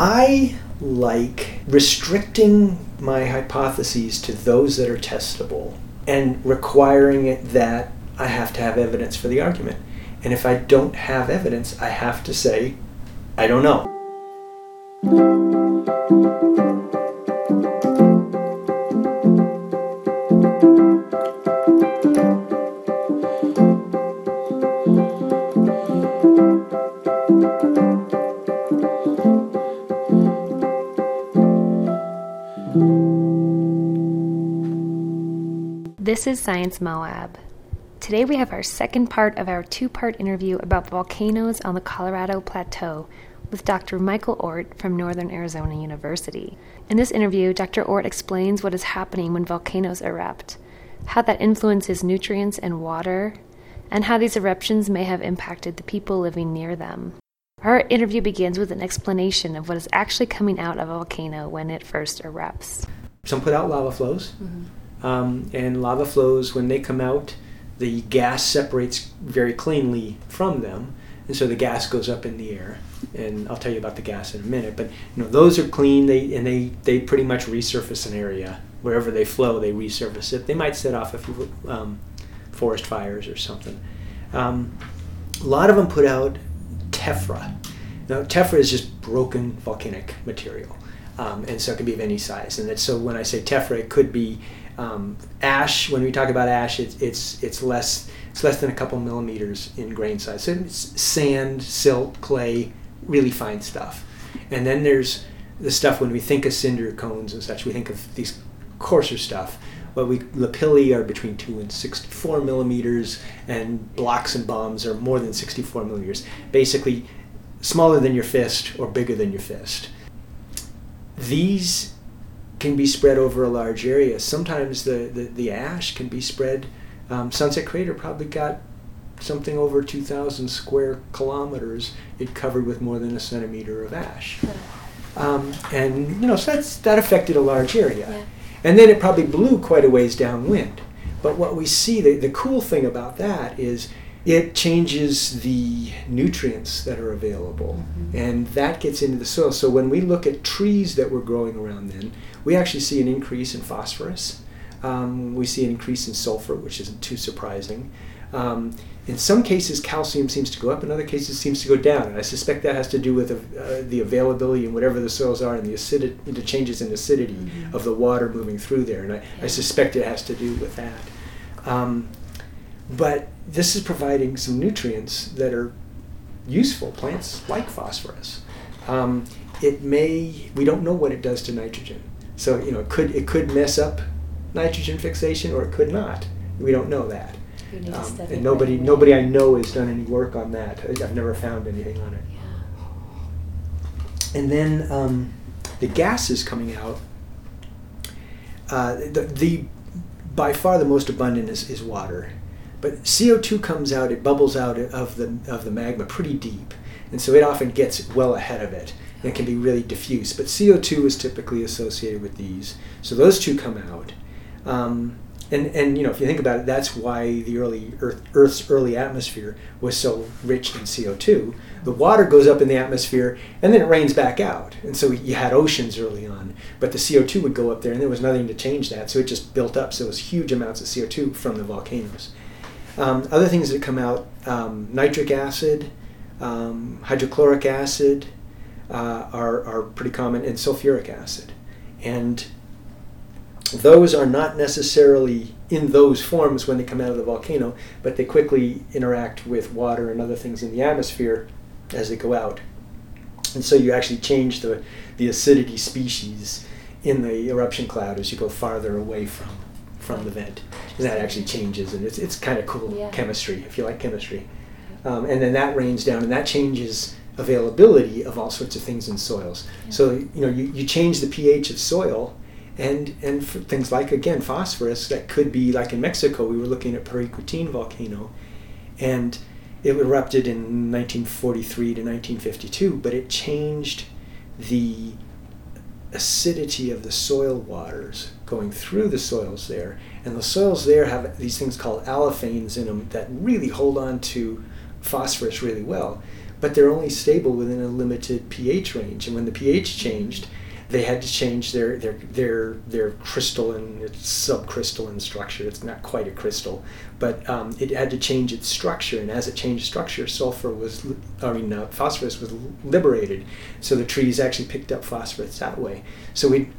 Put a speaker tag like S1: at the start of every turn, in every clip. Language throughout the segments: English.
S1: I like restricting my hypotheses to those that are testable and requiring it that I have to have evidence for the argument. And if I don't have evidence, I have to say, I don't know.
S2: This is Science Moab. Today we have our second part of our two part interview about volcanoes on the Colorado Plateau with Dr. Michael Ort from Northern Arizona University. In this interview, Dr. Ort explains what is happening when volcanoes erupt, how that influences nutrients and water, and how these eruptions may have impacted the people living near them. Our interview begins with an explanation of what is actually coming out of a volcano when it first erupts.
S1: Some put out lava flows. Mm-hmm um, and lava flows, when they come out, the gas separates very cleanly from them, and so the gas goes up in the air. And I'll tell you about the gas in a minute. But you know, those are clean. They and they they pretty much resurface an area wherever they flow. They resurface it. They might set off a few um, forest fires or something. Um, a lot of them put out tephra. Now, tephra is just broken volcanic material, um, and so it can be of any size. And so when I say tephra, it could be um, ash, when we talk about ash, it's, it's, it's, less, it's less than a couple millimeters in grain size. So it's sand, silt, clay, really fine stuff. And then there's the stuff when we think of cinder cones and such, we think of these coarser stuff. What we lapilli are between two and sixty-four millimeters, and blocks and bombs are more than sixty-four millimeters. Basically, smaller than your fist or bigger than your fist. These can be spread over a large area. Sometimes the, the, the ash can be spread. Um, Sunset Crater probably got something over 2,000 square kilometers. It covered with more than a centimeter of ash. Um, and, you know, so that's, that affected a large area. Yeah. And then it probably blew quite a ways downwind. But what we see, the, the cool thing about that is it changes the nutrients that are available mm-hmm. and that gets into the soil so when we look at trees that were growing around then we actually see an increase in phosphorus um, we see an increase in sulfur which isn't too surprising um, in some cases calcium seems to go up in other cases seems to go down and i suspect that has to do with uh, the availability and whatever the soils are and the acidity the changes in acidity mm-hmm. of the water moving through there and I. I, suspect it has to do with that um, but this is providing some nutrients that are useful. Plants like phosphorus. Um, it may we don't know what it does to nitrogen. So you know it could it could mess up nitrogen fixation or it could not. We don't know that. Um, and nobody right nobody I know has done any work on that. I've never found anything on it. Yeah. And then um, the gases coming out. Uh, the, the by far the most abundant is, is water but CO2 comes out, it bubbles out of the, of the magma pretty deep. And so it often gets well ahead of it. And can be really diffuse. But CO2 is typically associated with these. So those two come out. Um, and, and you know, if you think about it, that's why the early Earth, Earth's early atmosphere was so rich in CO2. The water goes up in the atmosphere and then it rains back out. And so you had oceans early on, but the CO2 would go up there and there was nothing to change that. So it just built up. So it was huge amounts of CO2 from the volcanoes. Um, other things that come out um, nitric acid, um, hydrochloric acid uh, are, are pretty common, and sulfuric acid. And those are not necessarily in those forms when they come out of the volcano, but they quickly interact with water and other things in the atmosphere as they go out. And so you actually change the, the acidity species in the eruption cloud as you go farther away from from the vent. And that actually changes, and it's, it's kind of cool yeah. chemistry, if you like chemistry. Um, and then that rains down, and that changes availability of all sorts of things in soils. Yeah. So, you know, you, you change the pH of soil, and, and for things like, again, phosphorus, that could be like in Mexico, we were looking at Paricutin volcano, and it erupted in 1943 to 1952, but it changed the acidity of the soil waters going through the soils there. And the soils there have these things called allophanes in them that really hold on to phosphorus really well. but they're only stable within a limited pH range. And when the pH changed, they had to change their their their their crystalline it's subcrystalline structure. It's not quite a crystal, but um, it had to change its structure. And as it changed structure, sulfur was I mean uh, phosphorus was liberated. So the trees actually picked up phosphorus that way. So we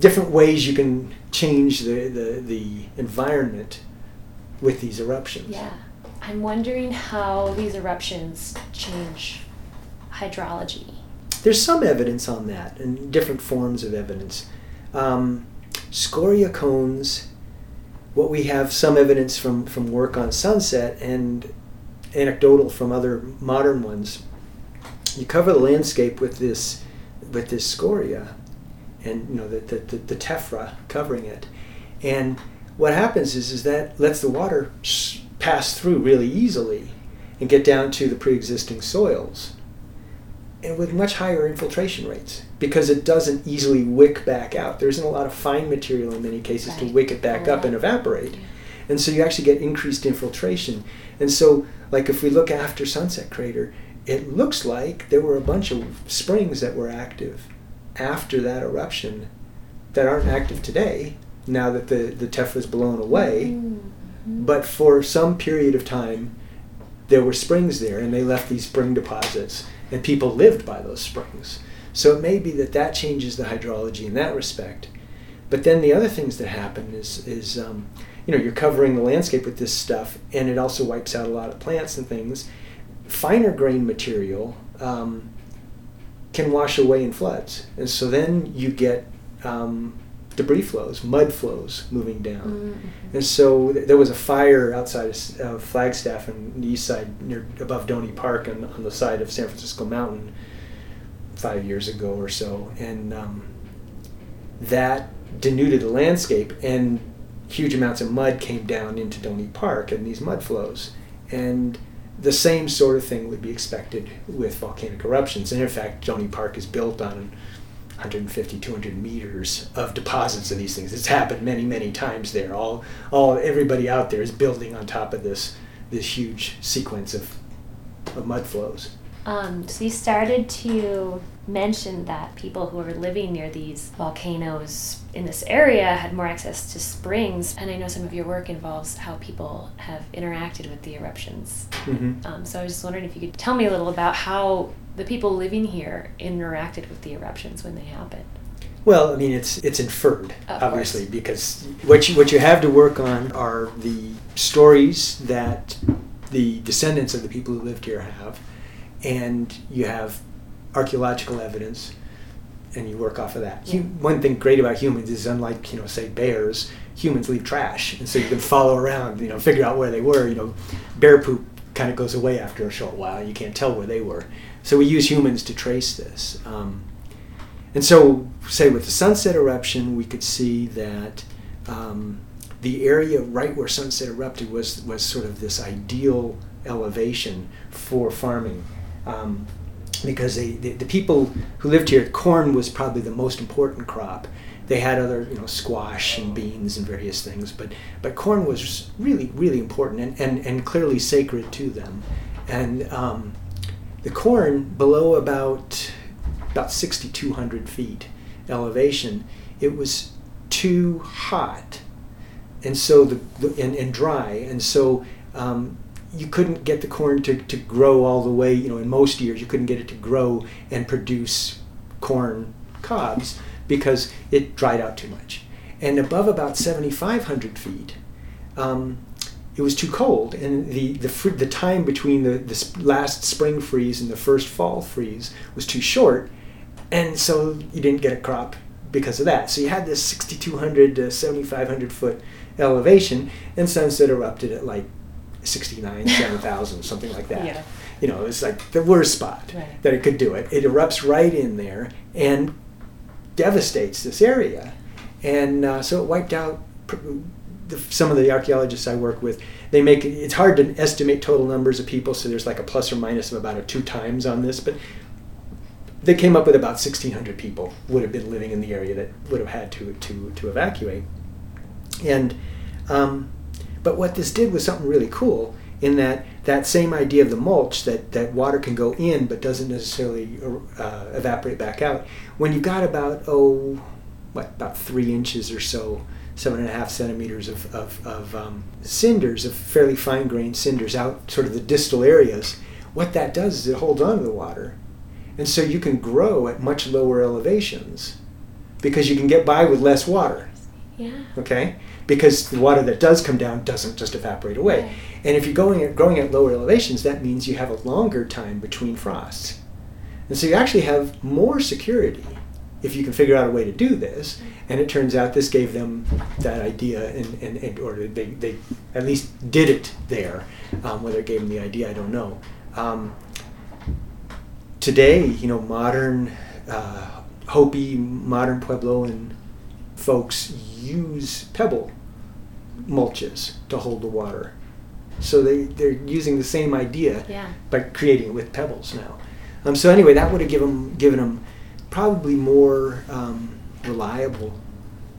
S1: different ways you can change the, the, the environment with these eruptions.
S2: Yeah. I'm wondering how these eruptions change hydrology.
S1: There's some evidence on that and different forms of evidence. Um, scoria cones, what we have some evidence from, from work on sunset and anecdotal from other modern ones. You cover the landscape with this with this scoria and you know the, the, the, the tephra covering it. And what happens is, is that lets the water pass through really easily and get down to the pre-existing soils and with much higher infiltration rates because it doesn't easily wick back out. There isn't a lot of fine material in many cases right. to wick it back oh, up and evaporate. Yeah. And so you actually get increased infiltration. And so, like if we look after Sunset Crater, it looks like there were a bunch of springs that were active after that eruption that aren't active today now that the, the tephra is blown away. Mm-hmm. But for some period of time, there were springs there and they left these spring deposits and people lived by those springs. So it may be that that changes the hydrology in that respect. But then the other things that happen is, is um, you know, you're covering the landscape with this stuff and it also wipes out a lot of plants and things. Finer grain material, um, can wash away in floods. And so then you get um, debris flows, mud flows moving down. Mm-hmm. And so th- there was a fire outside of uh, Flagstaff on the east side, near above Doney Park, and on the side of San Francisco Mountain, five years ago or so, and um, that denuded the landscape, and huge amounts of mud came down into Doney Park and these mud flows, and the same sort of thing would be expected with volcanic eruptions. And in fact, Doney Park is built on 150, 200 meters of deposits of these things. It's happened many, many times there. All, all, everybody out there is building on top of this, this huge sequence of, of mud flows.
S2: Um, so you started to mention that people who are living near these volcanoes in this area had more access to springs, and I know some of your work involves how people have interacted with the eruptions. Mm-hmm. Um, so I was just wondering if you could tell me a little about how the people living here interacted with the eruptions when they happened.
S1: Well, I mean, it's it's inferred, of obviously, course. because what you what you have to work on are the stories that the descendants of the people who lived here have and you have archaeological evidence and you work off of that. Yeah. One thing great about humans is unlike, you know, say bears, humans leave trash. And so you can follow around, you know, figure out where they were. You know, bear poop kind of goes away after a short while. You can't tell where they were. So we use humans to trace this. Um, and so, say with the sunset eruption, we could see that um, the area right where sunset erupted was, was sort of this ideal elevation for farming um, because they, the, the people who lived here, corn was probably the most important crop. They had other, you know, squash and beans and various things, but but corn was really really important and, and, and clearly sacred to them. And um, the corn below about about 6,200 feet elevation, it was too hot, and so the and, and dry, and so um, you couldn't get the corn to, to grow all the way, you know, in most years, you couldn't get it to grow and produce corn cobs because it dried out too much. And above about 7,500 feet, um, it was too cold, and the, the, fr- the time between the, the last spring freeze and the first fall freeze was too short, and so you didn't get a crop because of that. So you had this 6,200 to 7,500 foot elevation, and sunset erupted at like 69, 7,000, something like that. Yeah. You know, it's like the worst spot right. that it could do it. It erupts right in there and devastates this area. And uh, so it wiped out the, some of the archaeologists I work with. They make it's hard to estimate total numbers of people, so there's like a plus or minus of about a two times on this, but they came up with about 1,600 people would have been living in the area that would have had to, to, to evacuate. And um, but what this did was something really cool in that that same idea of the mulch that, that water can go in but doesn't necessarily uh, evaporate back out. When you've got about, oh, what, about three inches or so, seven and a half centimeters of, of, of um, cinders, of fairly fine grained cinders out sort of the distal areas, what that does is it holds on to the water. And so you can grow at much lower elevations because you can get by with less water.
S2: Yeah.
S1: Okay? Because the water that does come down doesn't just evaporate away.
S2: Right.
S1: And if you're going at, growing at lower elevations, that means you have a longer time between frosts. And so you actually have more security if you can figure out a way to do this. And it turns out this gave them that idea, and, and, and or they, they at least did it there. Um, whether it gave them the idea, I don't know. Um, today, you know, modern uh, Hopi, modern Puebloan folks use pebble mulches to hold the water. So they, they're using the same idea,
S2: Yeah.
S1: but creating it with pebbles now. Um, so anyway, that would have given them, given them probably more um, reliable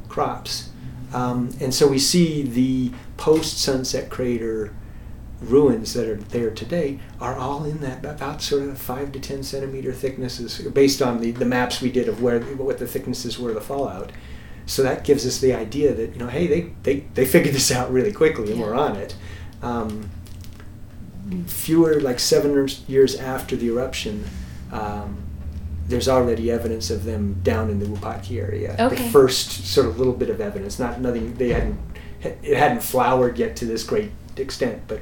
S1: crops. Um, and so we see the post Sunset Crater ruins that are there today are all in that about sort of five to ten centimeter thicknesses, based on the, the maps we did of where what the thicknesses were of the fallout. So that gives us the idea that you know, hey, they they, they figured this out really quickly, and
S2: Yeah.
S1: we're on it. Um, fewer like seven years after the eruption, um, there's already evidence of them down in the Wupatki area.
S2: Okay.
S1: The first sort of little bit of evidence, not nothing. They hadn't it hadn't flowered yet to this great extent, but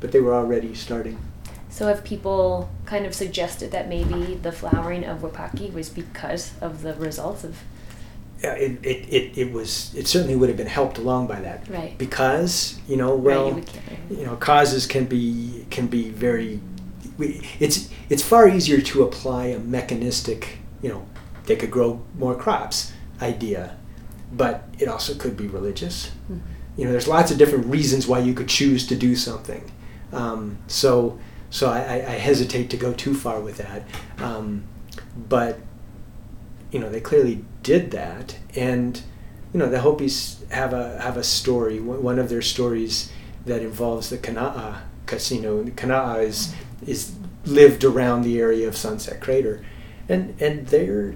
S1: but they were already starting.
S2: So have people kind of suggested that maybe the flowering of Wupatki was because of the results of
S1: it, it, it, it was it certainly would have been helped along by that
S2: Right.
S1: because you know
S2: Right,
S1: well
S2: you would get it.
S1: you know causes can be can be very we, it's it's far easier to apply a mechanistic you know they could grow more crops idea but it also could be religious
S2: Mhm.
S1: you know there's lots of different reasons why you could choose to do something um, so so I, I I hesitate to go too far with that um, but you know they clearly did that. And you know the Hopis have a have a story. One of their stories that involves the Kana'a kachina. And Kana'a is is lived around the area of Sunset Crater. And and they're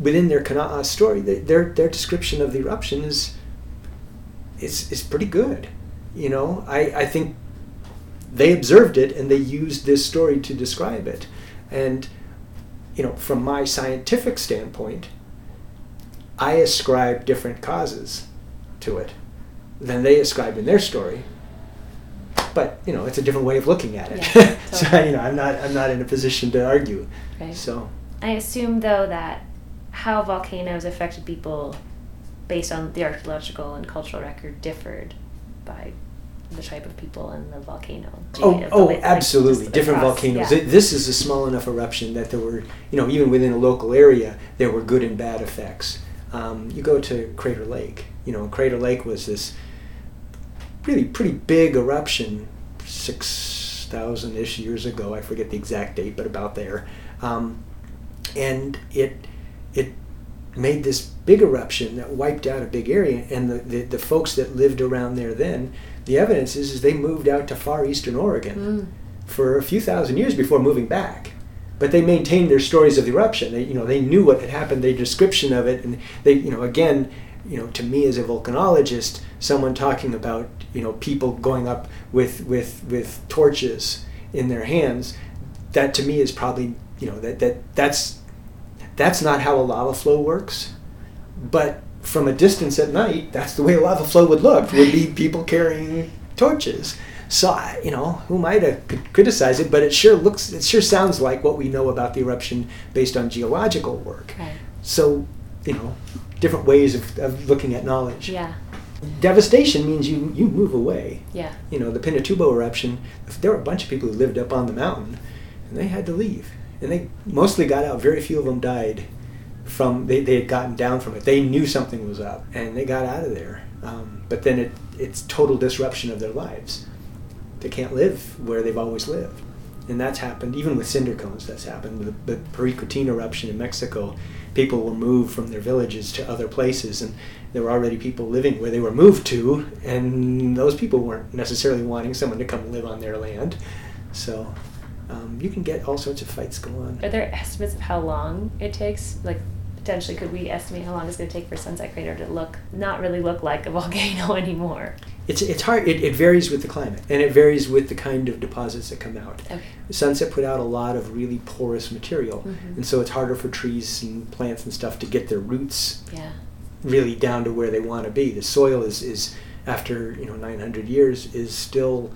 S1: within their Kana'a story they, their their description of the eruption is is is pretty good you know? I I think they observed it and they used this story to describe it. And you know from my scientific standpoint i ascribe different causes to it than they ascribe in their story. But you know it's a different way of looking at it.
S2: Yeah,
S1: so you know i'm not i'm not in a position to argue.
S2: Right.
S1: so.
S2: I assume though that how volcanoes affected people based on the archaeological and cultural record differed by the type of people and the volcano.
S1: Oh,
S2: The
S1: oh,
S2: like,
S1: absolutely. Different
S2: across-
S1: volcanoes.
S2: yeah.
S1: This is a small enough eruption that there were, you know, even within a local area, there were good and bad effects. Um, you go to Crater Lake. You know, Crater Lake was this really pretty big eruption, six thousand ish years ago. I forget the exact date, but about there. Um, and it it made this big eruption that wiped out a big area. And the, the, the folks that lived around there then, the evidence is, is they moved out to far eastern Oregon
S2: Mm.
S1: for a few thousand years before moving back. But they maintained their stories of the eruption. They, you know, they knew what had happened, their description of it, and they, you know, again, you know, to me as a volcanologist, someone talking about, you know, people going up with with with torches in their hands, that to me is probably, you know, that that that's that's not how a lava flow works. But from a distance at night, that's the way a lava flow would look. Would be people carrying torches. So I, you know, who am I to c- criticize it? But it sure looks, it sure sounds like what we know about the eruption based on geological work.
S2: Right.
S1: So, you know, different ways of, of looking at knowledge.
S2: Yeah.
S1: Devastation means you you move away.
S2: Yeah.
S1: You know, the Pinatubo eruption. There were a bunch of people who lived up on the mountain, and they had to leave, and they mostly got out. Very few of them died from they, they had gotten down from it. They knew something was up, and they got out of there. Um, but then it it's total disruption of their lives. They can't live where they've always lived. and that's happened even with cinder cones. That's happened with the, the Paricutin eruption in Mexico. People were moved from their villages to other places, and there were already people living where they were moved to, and those people weren't necessarily wanting someone to come live on their land. So um, you can get all sorts of fights going on.
S2: Are there estimates of how long it takes? Like potentially, could we estimate how long it's going to take for Sunset Crater to look not really look like a volcano anymore?
S1: It's it's hard. It, it varies with the climate, and it varies with the kind of deposits that come out.
S2: Okay.
S1: Sunset put out a lot of really porous material,
S2: Mhm.
S1: and so it's harder for trees and plants and stuff to get their roots
S2: Yeah.
S1: really down to where they want to be. The soil is, is after you know 900 years is still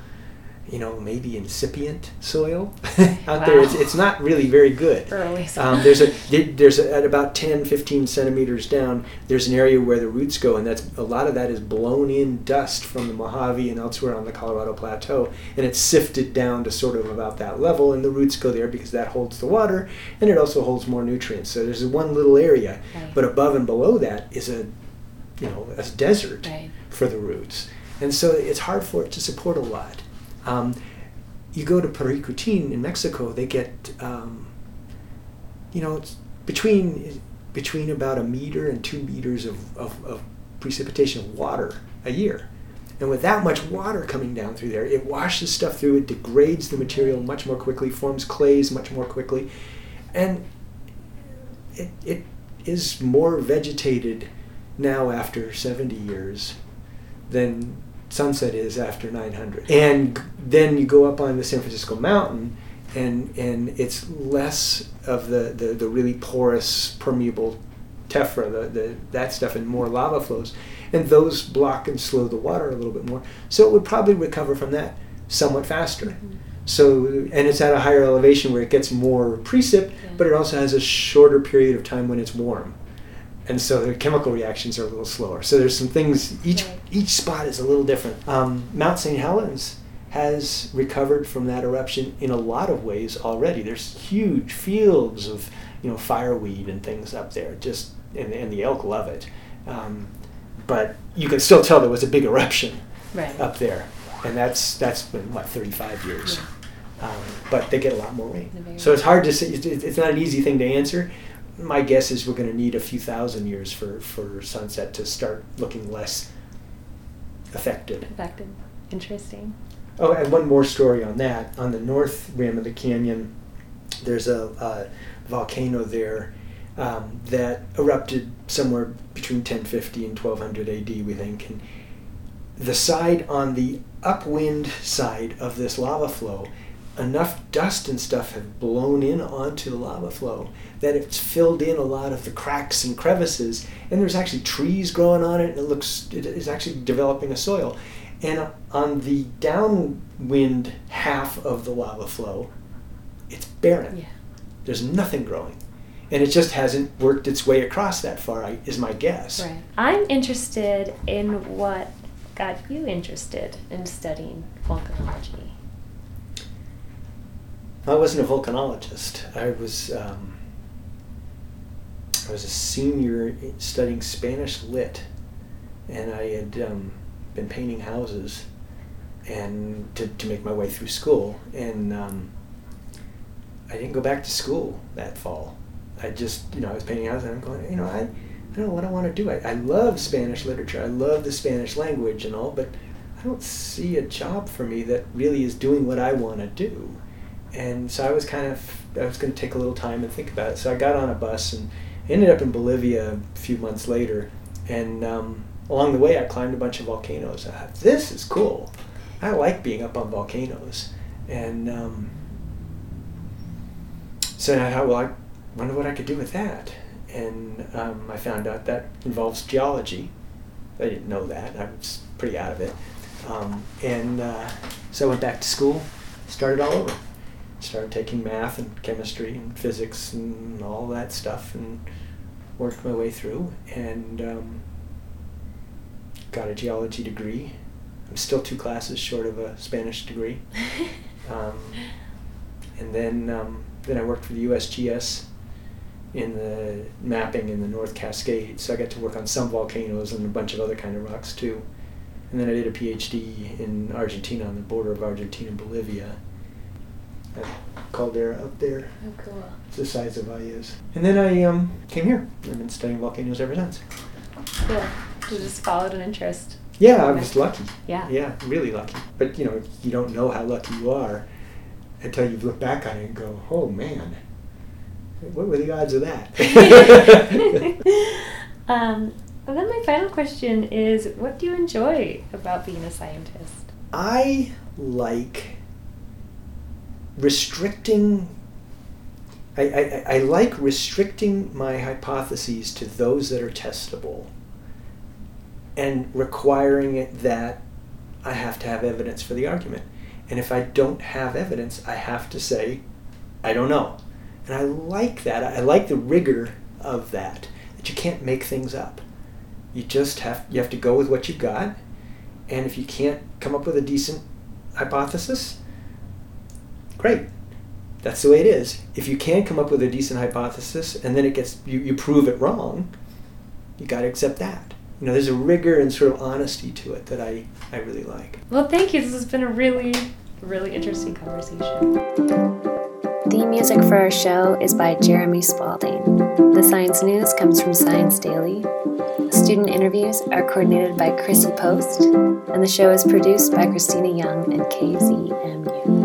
S1: you know maybe incipient soil out there. It's, it's not really very good.
S2: Early.
S1: Um, there's a there's a, at about 10 15 centimeters down there's an area where the roots go and that's a lot of that is blown in dust from the Mojave and elsewhere on the Colorado Plateau and it's sifted down to sort of about that level and the roots go there because that holds the water and it also holds more nutrients so there's one little area
S2: Right.
S1: but above and below that is a you know a desert
S2: Right.
S1: for the roots and so it's hard for it to support a lot um, you go to Paricutin in Mexico they get um, you know, between between about a meter and two meters of, of, of precipitation of water a year. And with that much water coming down through there, it washes stuff through, it degrades the material much more quickly, forms clays much more quickly, and it, it is more vegetated now after 70 years than Sunset is after 900. And then you go up on the San Francisco mountain, and and it's less of the, the, the really porous, permeable tephra, the, the, that stuff, and more lava flows. And those block and slow the water a little bit more. So it would probably recover from that somewhat faster.
S2: Mhm.
S1: So, and it's at a higher elevation where it gets more precip,
S2: Yeah.
S1: but it also has a shorter period of time when it's warm. And so the chemical reactions are a little slower. So there's some things, each,
S2: Right.
S1: each spot is a little different. Um, Mount St. Helens has recovered from that eruption in a lot of ways already. There's huge fields of, you know, fireweed and things up there, just, and, and the elk love it. Um, but you can still tell there was a big eruption
S2: Right.
S1: up there, and that's that's been what 35 years. Um, but they get a lot more rain, so it's hard to say. It's, it's not an easy thing to answer. My guess is we're going to need a few thousand years for for sunset to start looking less affected.
S2: Affected. Interesting.
S1: Oh, and one more story on that. On the north rim of the canyon, there's a, a volcano there um, that erupted somewhere between 1050 and 1200 AD, we think. And the side on the upwind side of this lava flow, enough dust and stuff have blown in onto the lava flow that it's filled in a lot of the cracks and crevices, and there's actually trees growing on it, and it looks it is actually developing a soil. And on the downwind half of the lava flow, it's barren.
S2: Yeah.
S1: There's nothing growing. And it just hasn't worked its way across that far, is my guess.
S2: Right. I'm interested in what got you interested in studying volcanology.
S1: I wasn't a volcanologist. I was um, I was a senior studying Spanish lit, and I had um, been painting houses, and to, to make my way through school. And um, I didn't go back to school that fall. I just you know I was painting houses, and I'm going you know I. I don't know what I want to do. I, I love Spanish literature. I love the Spanish language and all, but I don't see a job for me that really is doing what I want to do and so I was kind of I was going to take a little time and think about it. So I got on a bus and ended up in Bolivia a few months later. And um, along the way, I climbed a bunch of volcanoes. I thought, this is cool. I like being up on volcanoes. And um, so I thought, well, I wonder what I could do with that. And um, I found out that involves geology. I didn't know that. I was pretty out of it. Um, and uh, so I went back to school, started all over started taking math and chemistry and physics and all that stuff and worked my way through and um, got a geology degree. I'm still two classes short of a Spanish degree. Um, and then um, then I worked for the USGS in the mapping in the North Cascades. So I got to work on some volcanoes and a bunch of other kind of rocks too. And then I did a PhD in Argentina on the border of Argentina and Bolivia that caldera up there.
S2: Oh, cool.
S1: It's the size of Valles. And then I um, came here. I've been studying volcanoes ever since.
S2: Cool. You just followed an interest.
S1: Yeah, I was lucky.
S2: Yeah.
S1: Yeah, really lucky. But you know, you don't know how lucky you are until you look back on it and go, "Oh man, what were the odds of that?"
S2: um, and then my final question is, what do you enjoy about being a scientist?
S1: I like restricting. I, I, I like restricting my hypotheses to those that are testable and requiring it that I have to have evidence for the argument. And if I don't have evidence, I have to say, I don't know. And I like that. I like the rigor of that, that you can't make things up. You just have you have to go with what you've got. And if you can't come up with a decent hypothesis, great. That's the way it is. If you can't come up with a decent hypothesis and then it gets you, you prove it wrong, you gotta accept that you know, there's a rigor and sort of honesty to it that I, I really like.
S2: Well, thank you. This has been a really, really interesting conversation. The music for our show is by Jeremy Spalding. The science news comes from Science Daily. Student interviews are coordinated by Chrissy Post, and the show is produced by Christina Young and KZMU.